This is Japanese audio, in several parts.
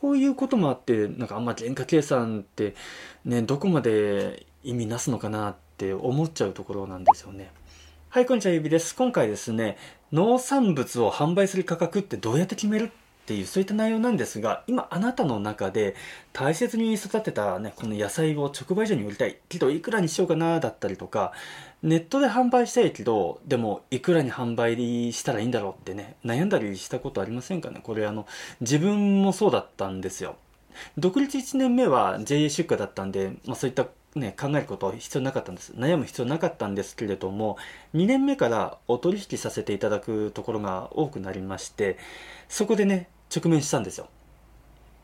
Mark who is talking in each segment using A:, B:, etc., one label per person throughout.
A: こういうこともあって、なんかあんま原価計算ってね、どこまで意味なすのかなって思っちゃうところなんですよね。はい、こんにちは、ゆびです。今回ですね、農産物を販売する価格ってどうやって決めるっていうそういった内容なんですが今あなたの中で大切に育てた、ね、この野菜を直売所に売りたいけどいくらにしようかなだったりとかネットで販売したいけどでもいくらに販売したらいいんだろうってね悩んだりしたことありませんかね？これあの自分もそうだったんですよ独立1年目は JA 出荷だったんで、まあ、そういったね、考えることは必要なかったんです。悩む必要なかったんですけれども、2年目からお取引させていただくところが多くなりまして、そこでね、直面したんですよ。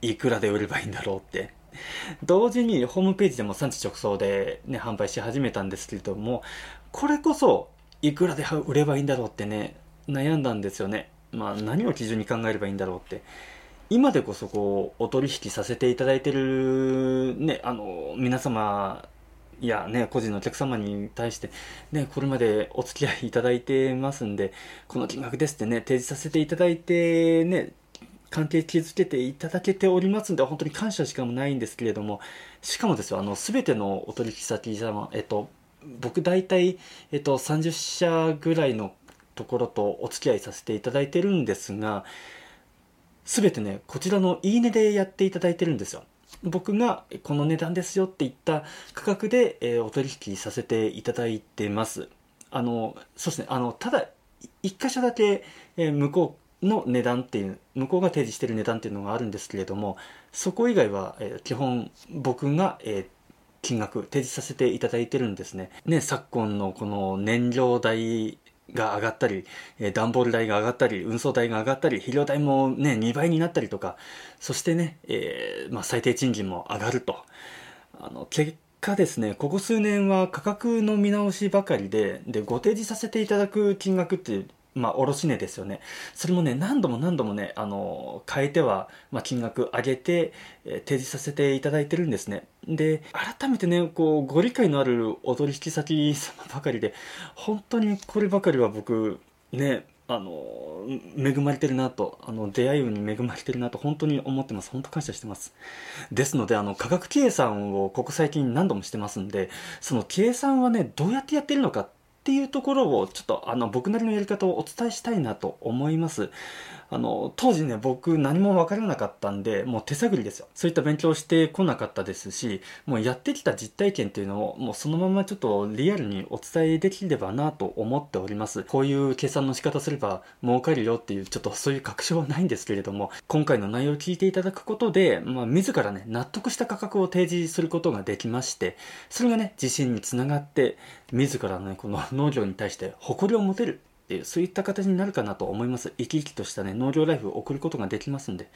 A: いくらで売ればいいんだろうって。同時にホームページでも産地直送でね、販売し始めたんですけれども、これこそいくらで売ればいいんだろうってね、悩んだんですよね。まあ何を基準に考えればいいんだろうって。今でこそこう、お取引させていただいてるね、あの、皆様いやね、個人のお客様に対して、ね、これまでお付き合いいただいてますんで、この金額ですってね、提示させていただいて、ね、関係築けていただけておりますんで、本当に感謝しかもないんですけれども、しかもですよ、あの、すべてのお取引先様、えっと、僕大体、えっと、30社ぐらいのところとお付き合いさせていただいてるんですが、すべてね、こちらのいいねでやっていただいてるんですよ。僕がこの値段ですよって言った価格で、えー、お取引させていただいてます。あの、そうですね、あの、ただ、一箇所だけ、えー、向こうの値段っていう向こうが提示してる値段っていうのがあるんですけれどもそこ以外は、えー、基本僕が、えー、金額提示させていただいてるんですね。ね、昨今のこの燃料代が上がったり、えー、段ボール代が上がったり、運送代が上がったり、肥料代もね、2倍になったりとか、そしてね、えー、まあ、最低賃金も上がると。あの、結果ですね、ここ数年は価格の見直しばかりで、で、ご提示させていただく金額ってまあ、卸値ですよね。それもね、何度も何度もね、あの、変えては、まあ、金額上げて、えー、提示させていただいてるんですね。で、改めてね、こう、ご理解のあるお取引先様ばかりで、本当にこればかりは僕、ね、あの、恵まれてるなと、あの、出会いに恵まれてるなと、本当に思ってます。本当感謝してます。ですので、あの、価格計算をここ最近何度もしてますんで、その計算はね、どうやってやってるのかっていうところをちょっとあの僕なりのやり方をお伝えしたいなと思います。あの、当時ね、僕何もわからなかったんで、もう手探りですよ。そういった勉強してこなかったですし、もうやってきた実体験っていうのを、もうそのままちょっとリアルにお伝えできればなと思っております。こういう計算の仕方すれば儲かるよっていう、ちょっとそういう確証はないんですけれども、今回の内容を聞いていただくことで、まあ、自らね、納得した価格を提示することができまして、それがね、自信につながって、自らね、この農業に対して誇りを持てるっていう、そういった形になるかなと思います。生き生きとしたね、農業ライフを送ることができますんで、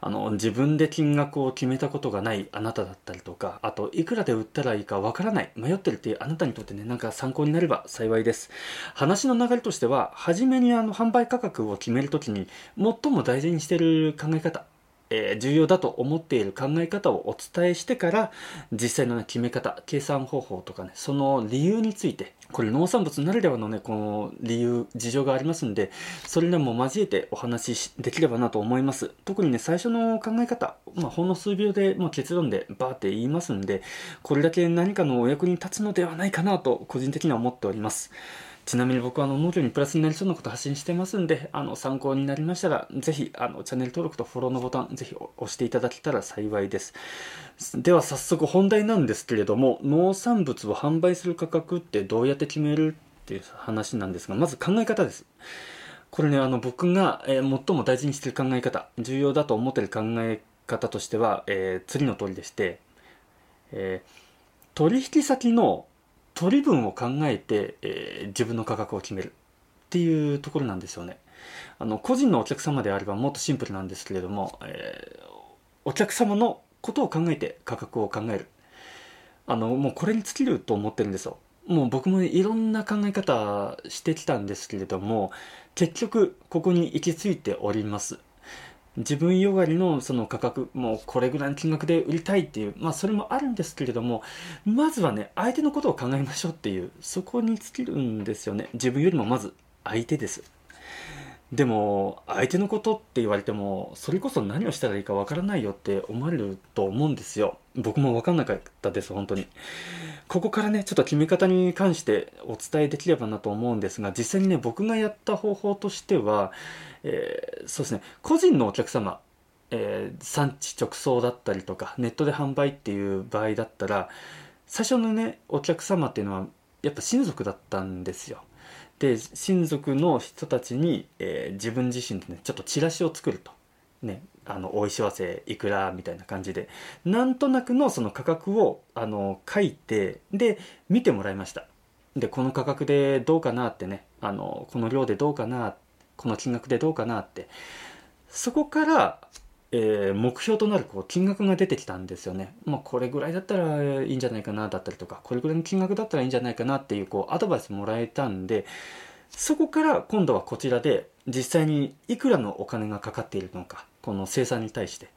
A: あの、自分で金額を決めたことがないあなただったりとか、あと、いくらで売ったらいいかわからない、迷ってるっていうあなたにとってね、なんか参考になれば幸いです。話の流れとしては、初めにあの、販売価格を決めるときに、最も大事にしてる考え方、えー、重要だと思っている考え方をお伝えしてから、実際の、ね、決め方、計算方法とかね、その理由について、これ農産物ならではのね、この理由、事情がありますんで、それらも交えてお話しできればなと思います。特にね、最初の考え方、まあ、ほんの数秒で、まあ、結論でバーって言いますんで、これだけ何かのお役に立つのではないかなと、個人的には思っております。ちなみに僕はあの農業にプラスになりそうなこと発信してますんで、あの参考になりましたら、ぜひあのチャンネル登録とフォローのボタン、ぜひ押していただけたら幸いです。では早速本題なんですけれども、農産物を販売する価格ってどうやって決めるっていう話なんですが、まず考え方です。これね、あの僕が、え、最も大事にしている考え方、重要だと思っている考え方としては、えー、次の通りでして、えー、取引先の取り分を考えて、えー、自分の価格を決めるっていうところなんですよね。あの、個人のお客様であればもっとシンプルなんですけれども、えー、お客様のことを考えて価格を考える。あの、もうこれに尽きると思ってるんですよ。もう僕もいろんな考え方してきたんですけれども、結局ここに行き着いております。自分よがりのその価格、もうこれぐらいの金額で売りたいっていう、まあそれもあるんですけれども、まずはね、相手のことを考えましょうっていう、そこに尽きるんですよね。自分よりもまず相手です。でも相手のことって言われてもそれこそ何をしたらいいかわからないよって思われると思うんですよ。僕も分かんなかったです本当に。ここからねちょっと決め方に関してお伝えできればなと思うんですが実際にね僕がやった方法としては、えー、そうですね個人のお客様えー、産地直送だったりとかネットで販売っていう場合だったら最初のねお客様っていうのはやっぱ親族だったんですよ。で親族の人たちに、えー、自分自身でねちょっとチラシを作ると。ねあのおいしわせいくらみたいな感じで。なんとなくのその価格をあの書いてで見てもらいました。でこの価格でどうかなってねあのこの量でどうかなこの金額でどうかなって。そこからえー、目標となるこう金額が出てきたんですよね。まあ、これぐらいだったらいいんじゃないかなだったりとかこれぐらいの金額だったらいいんじゃないかなっていうこうアドバイスもらえたんでそこから今度はこちらで実際にいくらのお金がかかっているのかこの生産に対して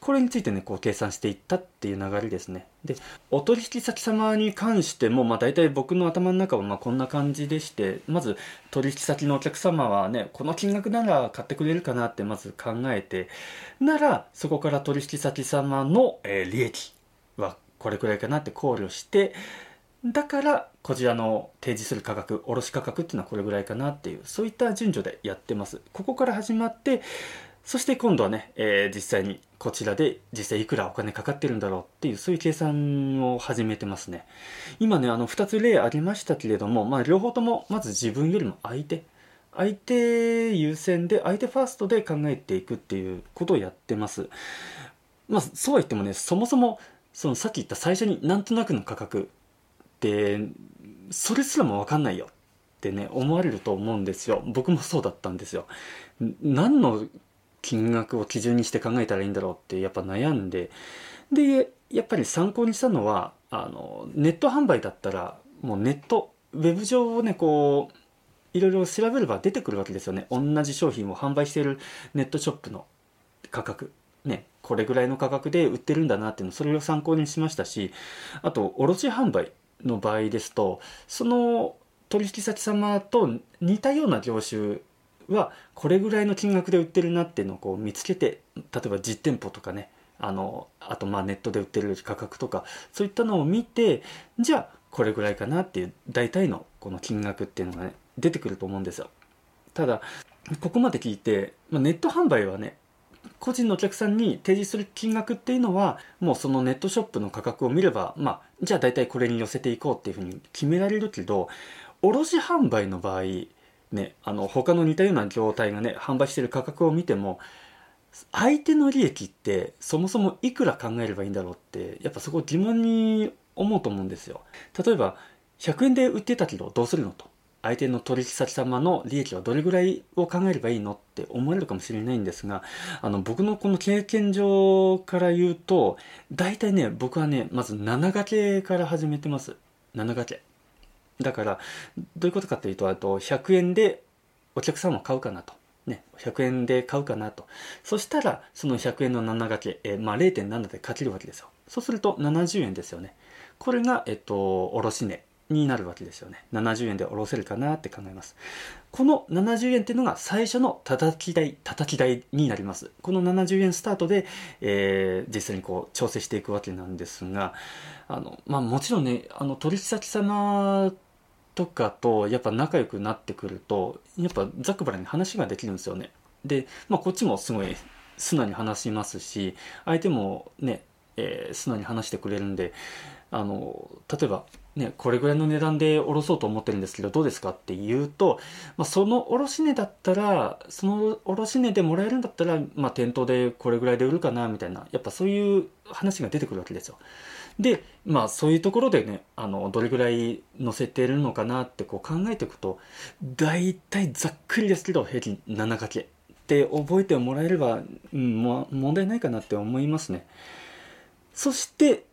A: これについてね、こう計算していったっていう流れですね。で、お取引先様に関しても、まあ大体僕の頭の中はまあこんな感じでして、まず取引先のお客様はね、この金額なら買ってくれるかなってまず考えて、ならそこから取引先様の、えー、利益はこれくらいかなって考慮して、だからこちらの提示する価格卸価格っていうのはこれぐらいかなっていうそういった順序でやってますここから始まってそして今度はね、えー、実際にこちらで実際いくらお金かかってるんだろうっていうそういう計算を始めてますね。今ね、あの2つ例ありましたけれども、まあ両方ともまず自分よりも相手、相手優先で相手ファーストで考えていくっていうことをやってます。まあそうは言ってもね、そもそもそのさっき言った最初になんとなくの価格ってそれすらもわかんないよってね思われると思うんですよ。僕もそうだったんですよ。何の金額を基準にして考えたらいいんだろうってやっぱ悩んででやっぱり参考にしたのはあのネット販売だったらもうネットウェブ上をねこういろいろ調べれば出てくるわけですよね同じ商品を販売しているネットショップの価格ねこれぐらいの価格で売ってるんだなっていうのそれを参考にしましたしあと卸販売の場合ですとその取引先様と似たような業種はこれぐらいの金額で売ってるなっていうのをこう見つけて例えば実店舗とかねあのあとまあネットで売ってる価格とかそういったのを見てじゃあこれぐらいかなっていう大体のこの金額っていうのがね出てくると思うんですよ。ただここまで聞いて、まあ、ネット販売はね個人のお客さんに提示する金額っていうのはもうそのネットショップの価格を見ればまあじゃあ大体これに寄せていこうっていうふうに決められるけど卸販売の場合ね、あの他の似たような業態がね販売してる価格を見ても相手の利益ってそもそもいくら考えればいいんだろうってやっぱそこ疑問に思うと思うんですよ。例えば100円で売ってたけどどうするのと。相手の取引先様の利益はどれぐらいを考えればいいのって思われるかもしれないんですがあの僕のこの経験上から言うと大体ね僕はねまず7掛けから始めてます7掛けだからどういうことかというとあと100円でお客さんも買うかなと。ね、100円で買うかなと。そしたら、その100円の7掛け、えまあ、0.7でかけるわけですよ。そうすると70円ですよね。これが、えっと、卸値になるわけですよね。70円で卸せるかなって考えます。この70円っていうのが最初の叩き台、叩き台になります。この70円スタートで、えー、実際にこう調整していくわけなんですが、あの、まあもちろんね、あの取引先様とかとやっぱ仲良くなってくるとやっぱザクバラに話ができるんですよねで、まあ、こっちもすごい素直に話しますし相手もね、えー、素直に話してくれるんであの例えばね、これぐらいの値段で下ろそうと思ってるんですけどどうですかって言うと、まあ、その卸値だったらその卸値でもらえるんだったら、まあ、店頭でこれぐらいで売るかなみたいなやっぱそういう話が出てくるわけですよ。でまあそういうところでねあのどれぐらい載せてるのかなってこう考えていくと大体ざっくりですけど平均7掛けって覚えてもらえれば、うん、も問題ないかなって思いますね。そして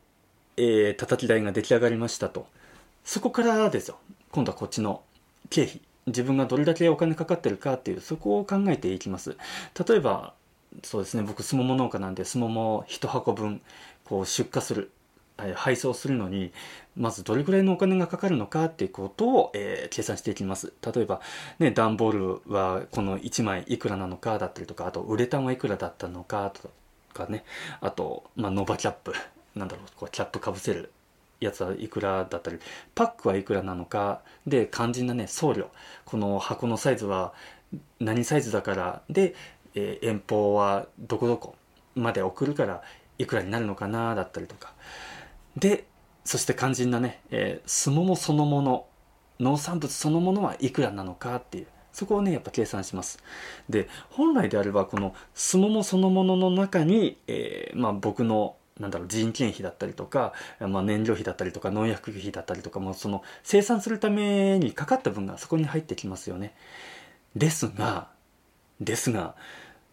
A: えー、叩き台が出来上がりましたと。そこからですよ。今度はこっちの経費。自分がどれだけお金かかってるかっていう、そこを考えていきます。例えば、そうですね、僕、すもも農家なんで、すもも1箱分、こう、出荷する。配送するのにまずどれぐらいのお金がかかるのかっていうことを、えー、計算していきます例えばね段ボールはこの1枚いくらなのかだったりとかあとウレタンはいくらだったのかとかねあと、まあ、ノバキャップなんだろうこうキャップかぶせるやつはいくらだったりパックはいくらなのかで肝心なね送料。この箱のサイズは何サイズだからで、えー、遠方はどこどこまで送るからいくらになるのかなだったりとか。でそして肝心なね、えー、すももそのもの農産物そのものはいくらなのかっていう。そこをねやっぱ計算します。で本来であればこのすももそのものの中に、えー、まあ、僕のなんだろう人件費だったりとか、まあ、燃料費だったりとか農薬費だったりとかもその生産するためにかかった分がそこに入ってきますよねですがですが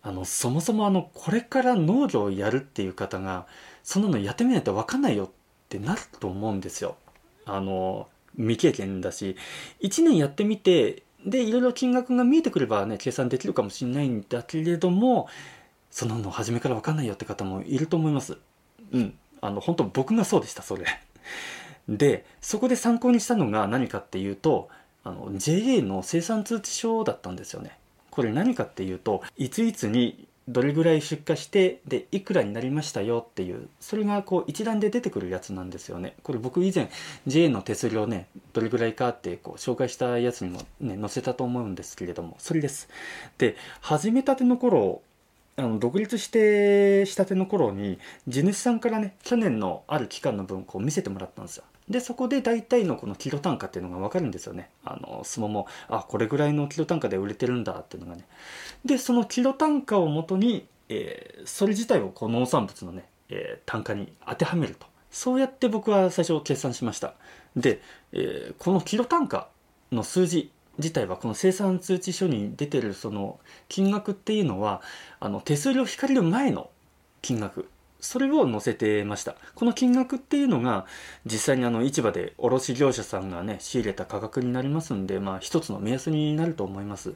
A: あのそもそもあのこれから農業をやるっていう方がそんなのやってみないと分かんないよってなると思うんですよ。あの未経験だし1年やってみてでいろいろ金額が見えてくればね計算できるかもしれないんだけれどもそのの初めから分かんないよって方もいると思います。うん。あの本当僕がそうでしたそれ。でそこで参考にしたのが何かっていうとあの JA の生産通知書だったんですよね。これ何かっていうといついつにどれぐらい出荷してでいくらになりましたよっていうそれがこう一覧で出てくるやつなんですよねこれ僕以前 JA の手数料ねどれぐらいかってこう紹介したやつにもね載せたと思うんですけれどもそれですで始めたての頃あの独立してしたての頃に地主さんからね去年のある期間の分こう見せてもらったんですよ。でそこで大体のこのキロ単価っていうのが分かるんですよね。あの相撲もあこれぐらいのキロ単価で売れてるんだっていうのがね。でそのキロ単価をもとに、えー、それ自体をこう農産物のね、えー、単価に当てはめると。そうやって僕は最初計算しました。で、えー、このキロ単価の数字自体はこの生産通知書に出てるその金額っていうのはあの手数料引かれる前の金額。それを載せてました。この金額っていうのが実際にあの市場で卸業者さんがね仕入れた価格になりますんでまあ一つの目安になると思います。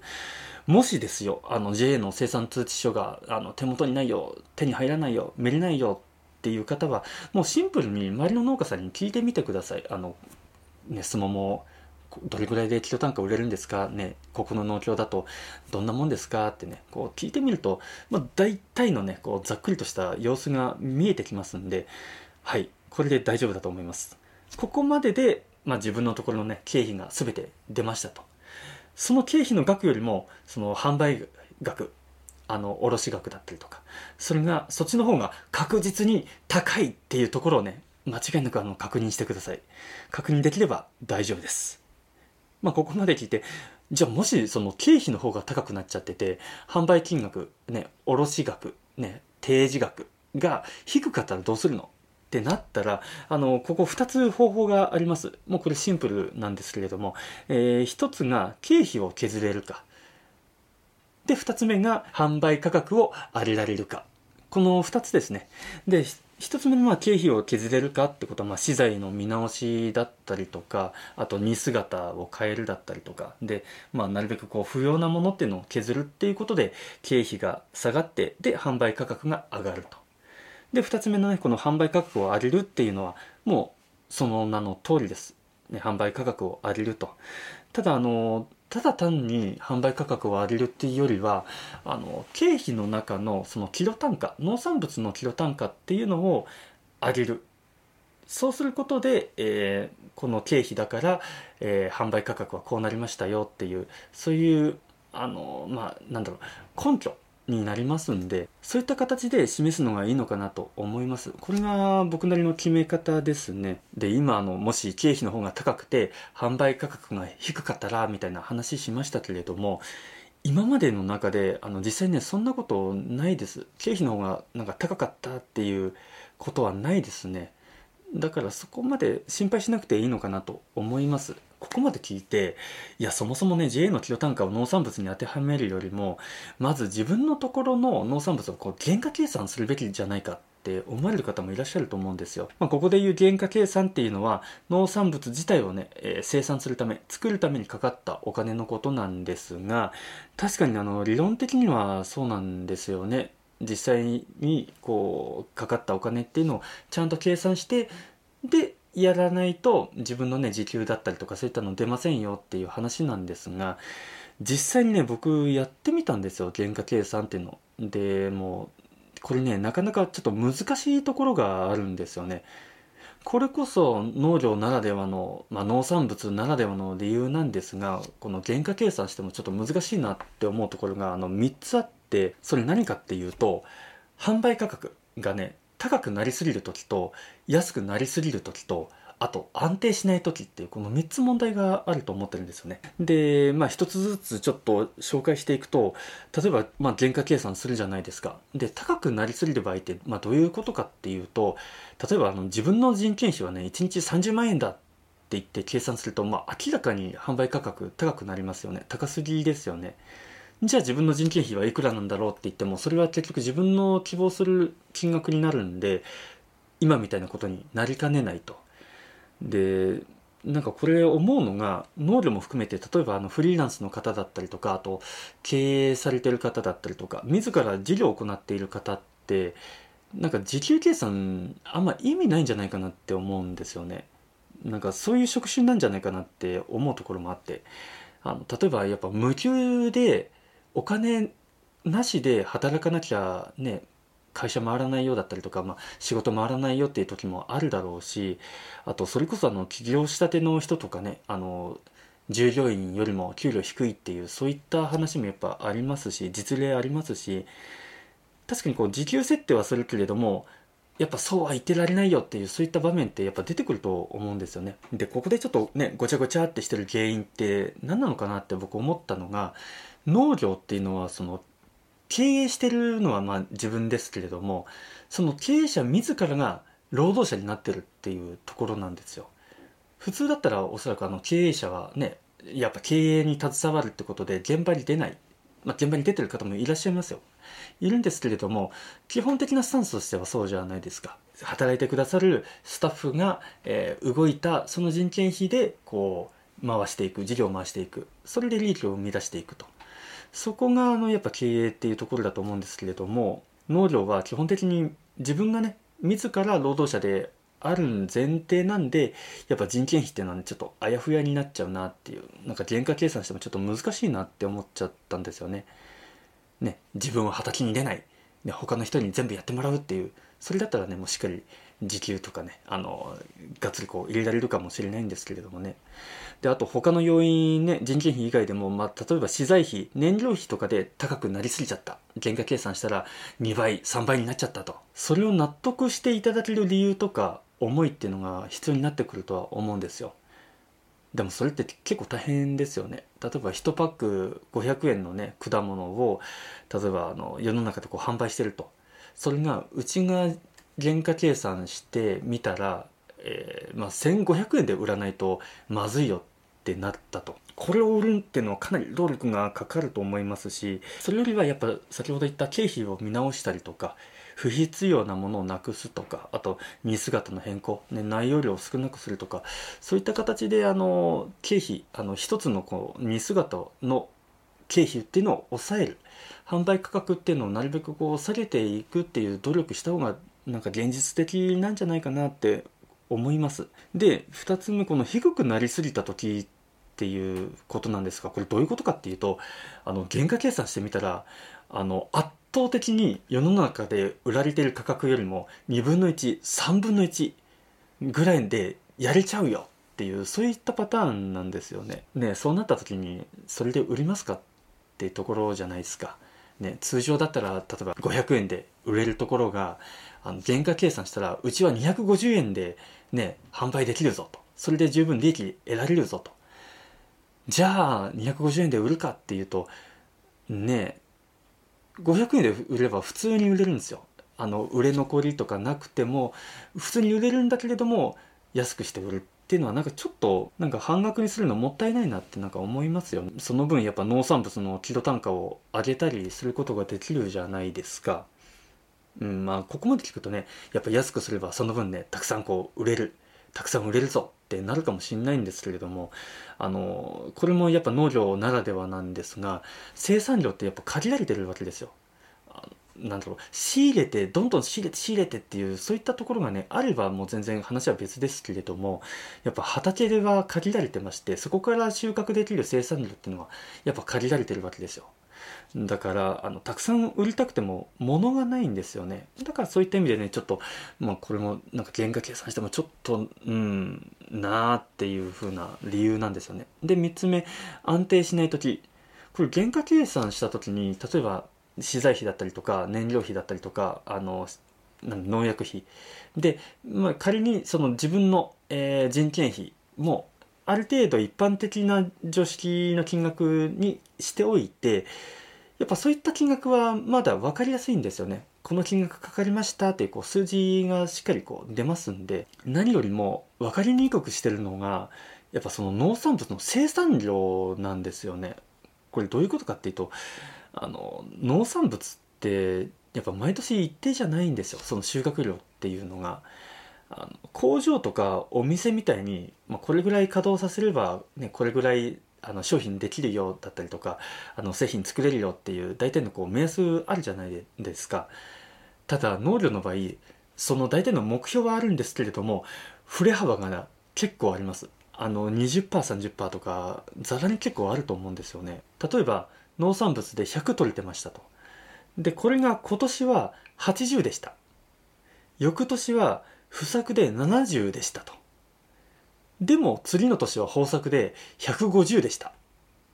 A: もしですよあの JA の生産通知書があの手元にないよ手に入らないよ見れないよっていう方はもうシンプルに周りの農家さんに聞いてみてください。あのねすももどれぐらいでキロ単価売れるんですか？ね、ここの農協だとどんなもんですか？ってね、こう聞いてみると、まあ、大体のね、こうざっくりとした様子が見えてきますんで、はい、これで大丈夫だと思います。ここまでで、まあ、自分のところのね、経費が全て出ましたと。その経費の額よりも、その販売額、あの、卸額だったりとか、それが、そっちの方が確実に高いっていうところをね、間違いなくあの確認してください。確認できれば大丈夫です。まあ、ここまで聞いて、じゃあもしその経費の方が高くなっちゃってて、販売金額、ね、卸額、ね、提示額が低かったらどうするのってなったら、あの、ここ2つ方法があります。もうこれシンプルなんですけれども、えー、1つが経費を削れるか。で、2つ目が販売価格を上げられるか。この2つですね。で、一つ目のまあ経費を削れるかってことは、まあ、資材の見直しだったりとかあと荷姿を変えるだったりとか。で、まあ、なるべくこう不要なものっていうのを削るっていうことで経費が下がってで販売価格が上がると。で2つ目のねこの販売価格を上げるっていうのはもうその名の通りです、ね、販売価格を上げると。ただあのただ単に販売価格を上げるっていうよりはあの経費の中のそのキロ単価農産物のキロ単価っていうのを上げる。そうすることで、えー、この経費だから、えー、販売価格はこうなりましたよっていうそういうあのまあなんだろう根拠になりますんでそういった形で示すのがいいのかなと思います。これが僕なりの決め方ですね。で今あのもし経費の方が高くて販売価格が低かったらみたいな話しましたけれども今までの中であの実際ねそんなことないです。経費の方がなんか高かったっていうことはないですね。だからそこまで心配しなくていいのかなと思いますここまで聞いていやそもそもね JA のキロ単価を農産物に当てはめるよりもまず自分のところの農産物をこう原価計算するべきじゃないかって思われる方もいらっしゃると思うんですよ。まあ、ここでいう原価計算っていうのは農産物自体をね、えー、生産するため作るためにかかったお金のことなんですが確かにあの理論的にはそうなんですよね。実際にこうかかったお金っていうのをちゃんと計算してでやらないと自分のね時給だったりとかそういったの出ませんよっていう話なんですが実際にね僕やってみたんですよ原価計算っていうの。でもうこれねなかなかちょっと難しいところがあるんですよね。これこそ農業ならではの、まあ、農産物ならではの理由なんですがこの原価計算してもちょっと難しいなって思うところがあの3つあってそれ何かっていうと販売価格がね高くなりすぎる時と安くなりすぎる時とあと安定しない時っていうこの3つ問題があると思ってるんですよね。で、まあ一つずつちょっと紹介していくと、例えばまあ原価計算するじゃないですか。で、高くなりすぎる場合ってまあどういうことかっていうと、例えばあの自分の人件費はね、1日30万円だって言って計算すると、まあ明らかに販売価格高くなりますよね。高すぎですよね。じゃあ自分の人件費はいくらなんだろうって言っても、それは結局自分の希望する金額になるんで、今みたいなことになりかねないと。でなんかこれ思うのが農業も含めて例えばあのフリーランスの方だったりとかあと経営されてる方だったりとか自ら事業を行っている方ってなんか時給計算あんま意味ないんじゃないかなって思うんですよね。なんかそういう職種なんじゃないかなって思うところもあってあの例えばやっぱ無給でお金なしで働かなきゃね会社回らないようだったりとか、まあ、仕事回らないよっていう時もあるだろうしあとそれこそあの起業したての人とかねあの従業員よりも給料低いっていうそういった話もやっぱありますし実例ありますし確かにこう時給設定はするけれどもやっぱそうは言ってられないよっていうそういった場面ってやっぱ出てくると思うんですよね。でここでちょっとねごちゃごちゃってしてる原因って何なのかなって僕思ったのが農業っていうのはその経営してるのはまあ自分ですけれどもその経営者自らが労働者になってるっていうところなんですよ。普通だったらおそらくあの経営者はねやっぱ経営に携わるってことで現場に出ない、まあ、現場に出てる方もいらっしゃいますよ。いるんですけれども基本的なスタンスとしてはそうじゃないですか。働いてくださるスタッフが、えー、動いたその人件費でこう回していく事業を回していく。それで利益を生み出していくと。そこがあのやっぱ経営っていうところだと思うんですけれども農業は基本的に自分がね自ら労働者である前提なんでやっぱ人件費っていうのは、ね、ちょっとあやふやになっちゃうなっていうなんか原価計算してもちょっと難しいなって思っちゃったんですよね。ね自分は畑に出ない、ね、他の人に全部やってもらうっていう。それだったらねもうしっかり時給とかねあのがっつりこう入れられるかもしれないんですけれどもね。であと他の要因ね人件費以外でも、まあ、例えば資材費燃料費とかで高くなりすぎちゃった。原価計算したら2倍3倍になっちゃったと。それを納得していただける理由とか思いっていうのが必要になってくるとは思うんですよ。でもそれって結構大変ですよね。例えば1パック500円のね果物を例えばあの世の中でこう販売してると。それがうちが原価計算してみたら、えーまあ、1500円で売らないとまずいよってなったと。これを売るっていうのはかなり労力がかかると思いますしそれよりはやっぱ先ほど言った経費を見直したりとか不必要なものをなくすとかあと荷姿の変更、ね、内容量を少なくするとかそういった形であの経費あの一つのこう荷姿の経費っていうのを抑える販売価格っていうのをなるべくこう下げていくっていう努力した方がなんか現実的なんじゃないかなって思います。で、2つ目、この低くなりすぎた時っていうことなんですが、これどういうことかっていうと、あの、原価計算してみたら、あの、圧倒的に世の中で売られてる価格よりも2分の1、3分の1ぐらいでやれちゃうよっていう、そういったパターンなんですよね。ね、そうなった時に、それで売りますかってところじゃないですか。ね、通常だったら、例えば500円で売れるところが、あの原価計算したらうちは250円でね販売できるぞとそれで十分利益得られるぞとじゃあ250円で売るかっていうとね500円で売れば普通に売れるんですよ。あの売れ残りとかなくても普通に売れるんだけれども安くして売るっていうのはなんかちょっとなんか半額にするのもったいないなってなんか思いますよ。その分やっぱ農産物のキロ単価を上げたりすることができるじゃないですか。うん、まあここまで聞くとねやっぱ安くすればその分ねたくさんこう売れる。たくさん売れるぞ。ってなるかもしれないんですけれどもあのこれもやっぱ農業ならではなんですが生産量ってやっぱ限られてるわけですよ。なんだろう仕入れてどんどん仕入れて仕入れてっていうそういったところがねあればもう全然話は別ですけれどもやっぱ畑では限られてましてそこから収穫できる生産量っていうのはやっぱ限られてるわけですよ。だからあのたくさん売りたくても物がないんですよね。だからそういった意味でねちょっとまあこれもなんか原価計算してもちょっとうんなーっていう風な理由なんですよね。で3つ目安定しない時。これ原価計算した時に例えば資材費だったりとか燃料費だったりとかあの農薬費。で、まあ、仮にその自分の、えー、人件費もある程度一般的な常識の金額にしておいてやっぱそういった金額はまだ分かりやすいんですよね。この金額かかりましたっていうこう数字がしっかりこう出ますんで何よりも分かりにくくしてるのがやっぱその農産物の生産量なんですよね。これどういうことかっていうとあの農産物ってやっぱ毎年一定じゃないんですよその収穫量っていうのが。あの工場とかお店みたいに、まあ、これぐらい稼働させれば、ね、これぐらいあの商品できるよだったりとかあの製品作れるよっていう大体のこう目安あるじゃないですか。ただ農業の場合その大体の目標はあるんですけれども振れ幅が結構あります。あの 20%30% とかざらに結構あると思うんですよね。例えば農産物で100取れてましたと。でこれが今年は80でした。翌年は不作で70でしたとでも次の年は豊作で150でした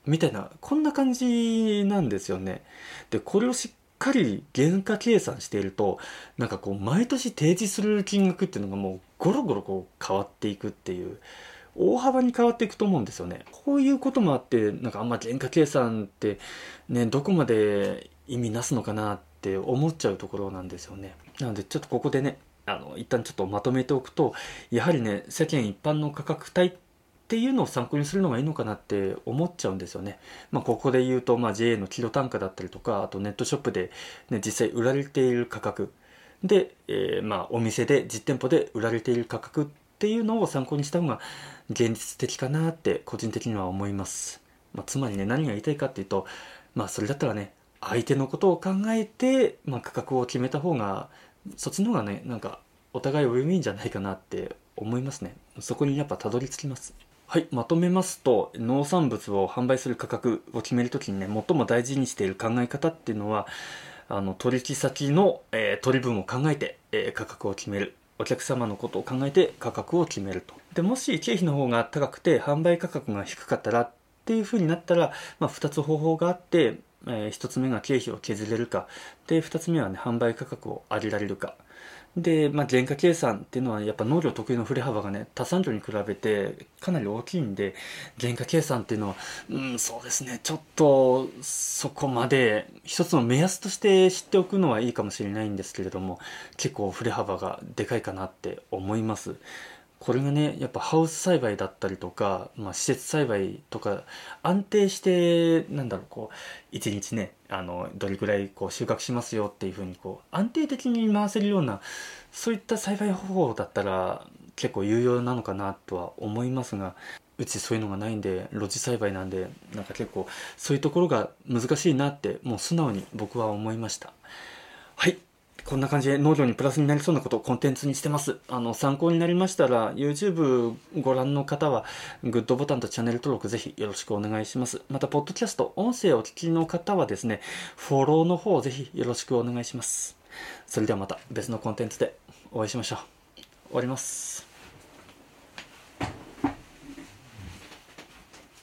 A: みたいなこんな感じなんですよねでこれをしっかり原価計算しているとなんかこう毎年提示する金額っていうのがもうゴロゴロこう変わっていくっていう大幅に変わっていくと思うんですよね。こういうこともあって、なんかあんま原価計算ってね、どこまで意味なすのかなって思っちゃうところなんですよね。なのでちょっとここでね、あの、一旦ちょっとまとめておくと、やはりね、世間一般の価格帯っていうのを参考にするのがいいのかなって思っちゃうんですよね。まあ、ここで言うと、まあ、JA のキロ単価だったりとか、あとネットショップで、ね、実際売られている価格で、えー、まあ、お店で、実店舗で売られている価格っていうのを参考にした方が現実的かなって個人的には思います。まあ、つまりね、何が言いたいかっていうと、まあそれだったらね、相手のことを考えて、まあ、価格を決めた方が、そっちの方がね、なんかお互いウィンウィンじゃないかなって思いますね。そこにやっぱたどり着きます。はい、まとめますと、農産物を販売する価格を決めるときにね、最も大事にしている考え方っていうのは、あの、取引先の、えー、取り分を考えて、えー、価格を決める。お客様のことを考えて価格を決めると。で、もし経費の方が高くて販売価格が低かったらっていう風になったら、まあ、2つ方法があって、えー、1つ目が経費を削れるか。で、2つ目はね、販売価格を上げられるか。で、まあ、原価計算っていうのはやっぱ農業特有の振れ幅がね、他産業に比べてかなり大きいんで、原価計算っていうのは、うん、そうですね、ちょっとそこまで一つの目安として知っておくのはいいかもしれないんですけれども、結構振れ幅がでかいかなって思います。これがねやっぱハウス栽培だったりとか、まあ、施設栽培とか安定してなんだろうこう一日ねあのどれぐらいこう収穫しますよっていうふうにこう安定的に回せるようなそういった栽培方法だったら結構有用なのかなとは思いますがうちそういうのがないんで露地栽培なんでなんか結構そういうところが難しいなってもう素直に僕は思いました。はい。こんな感じで農業にプラスになりそうなことをコンテンツにしてます。あの、参考になりましたら、YouTube ご覧の方は、グッドボタンとチャンネル登録ぜひよろしくお願いします。また、ポッドキャスト、音声をお聞きの方はですね、フォローの方ぜひよろしくお願いします。それではまた別のコンテンツでお会いしましょう。終わります。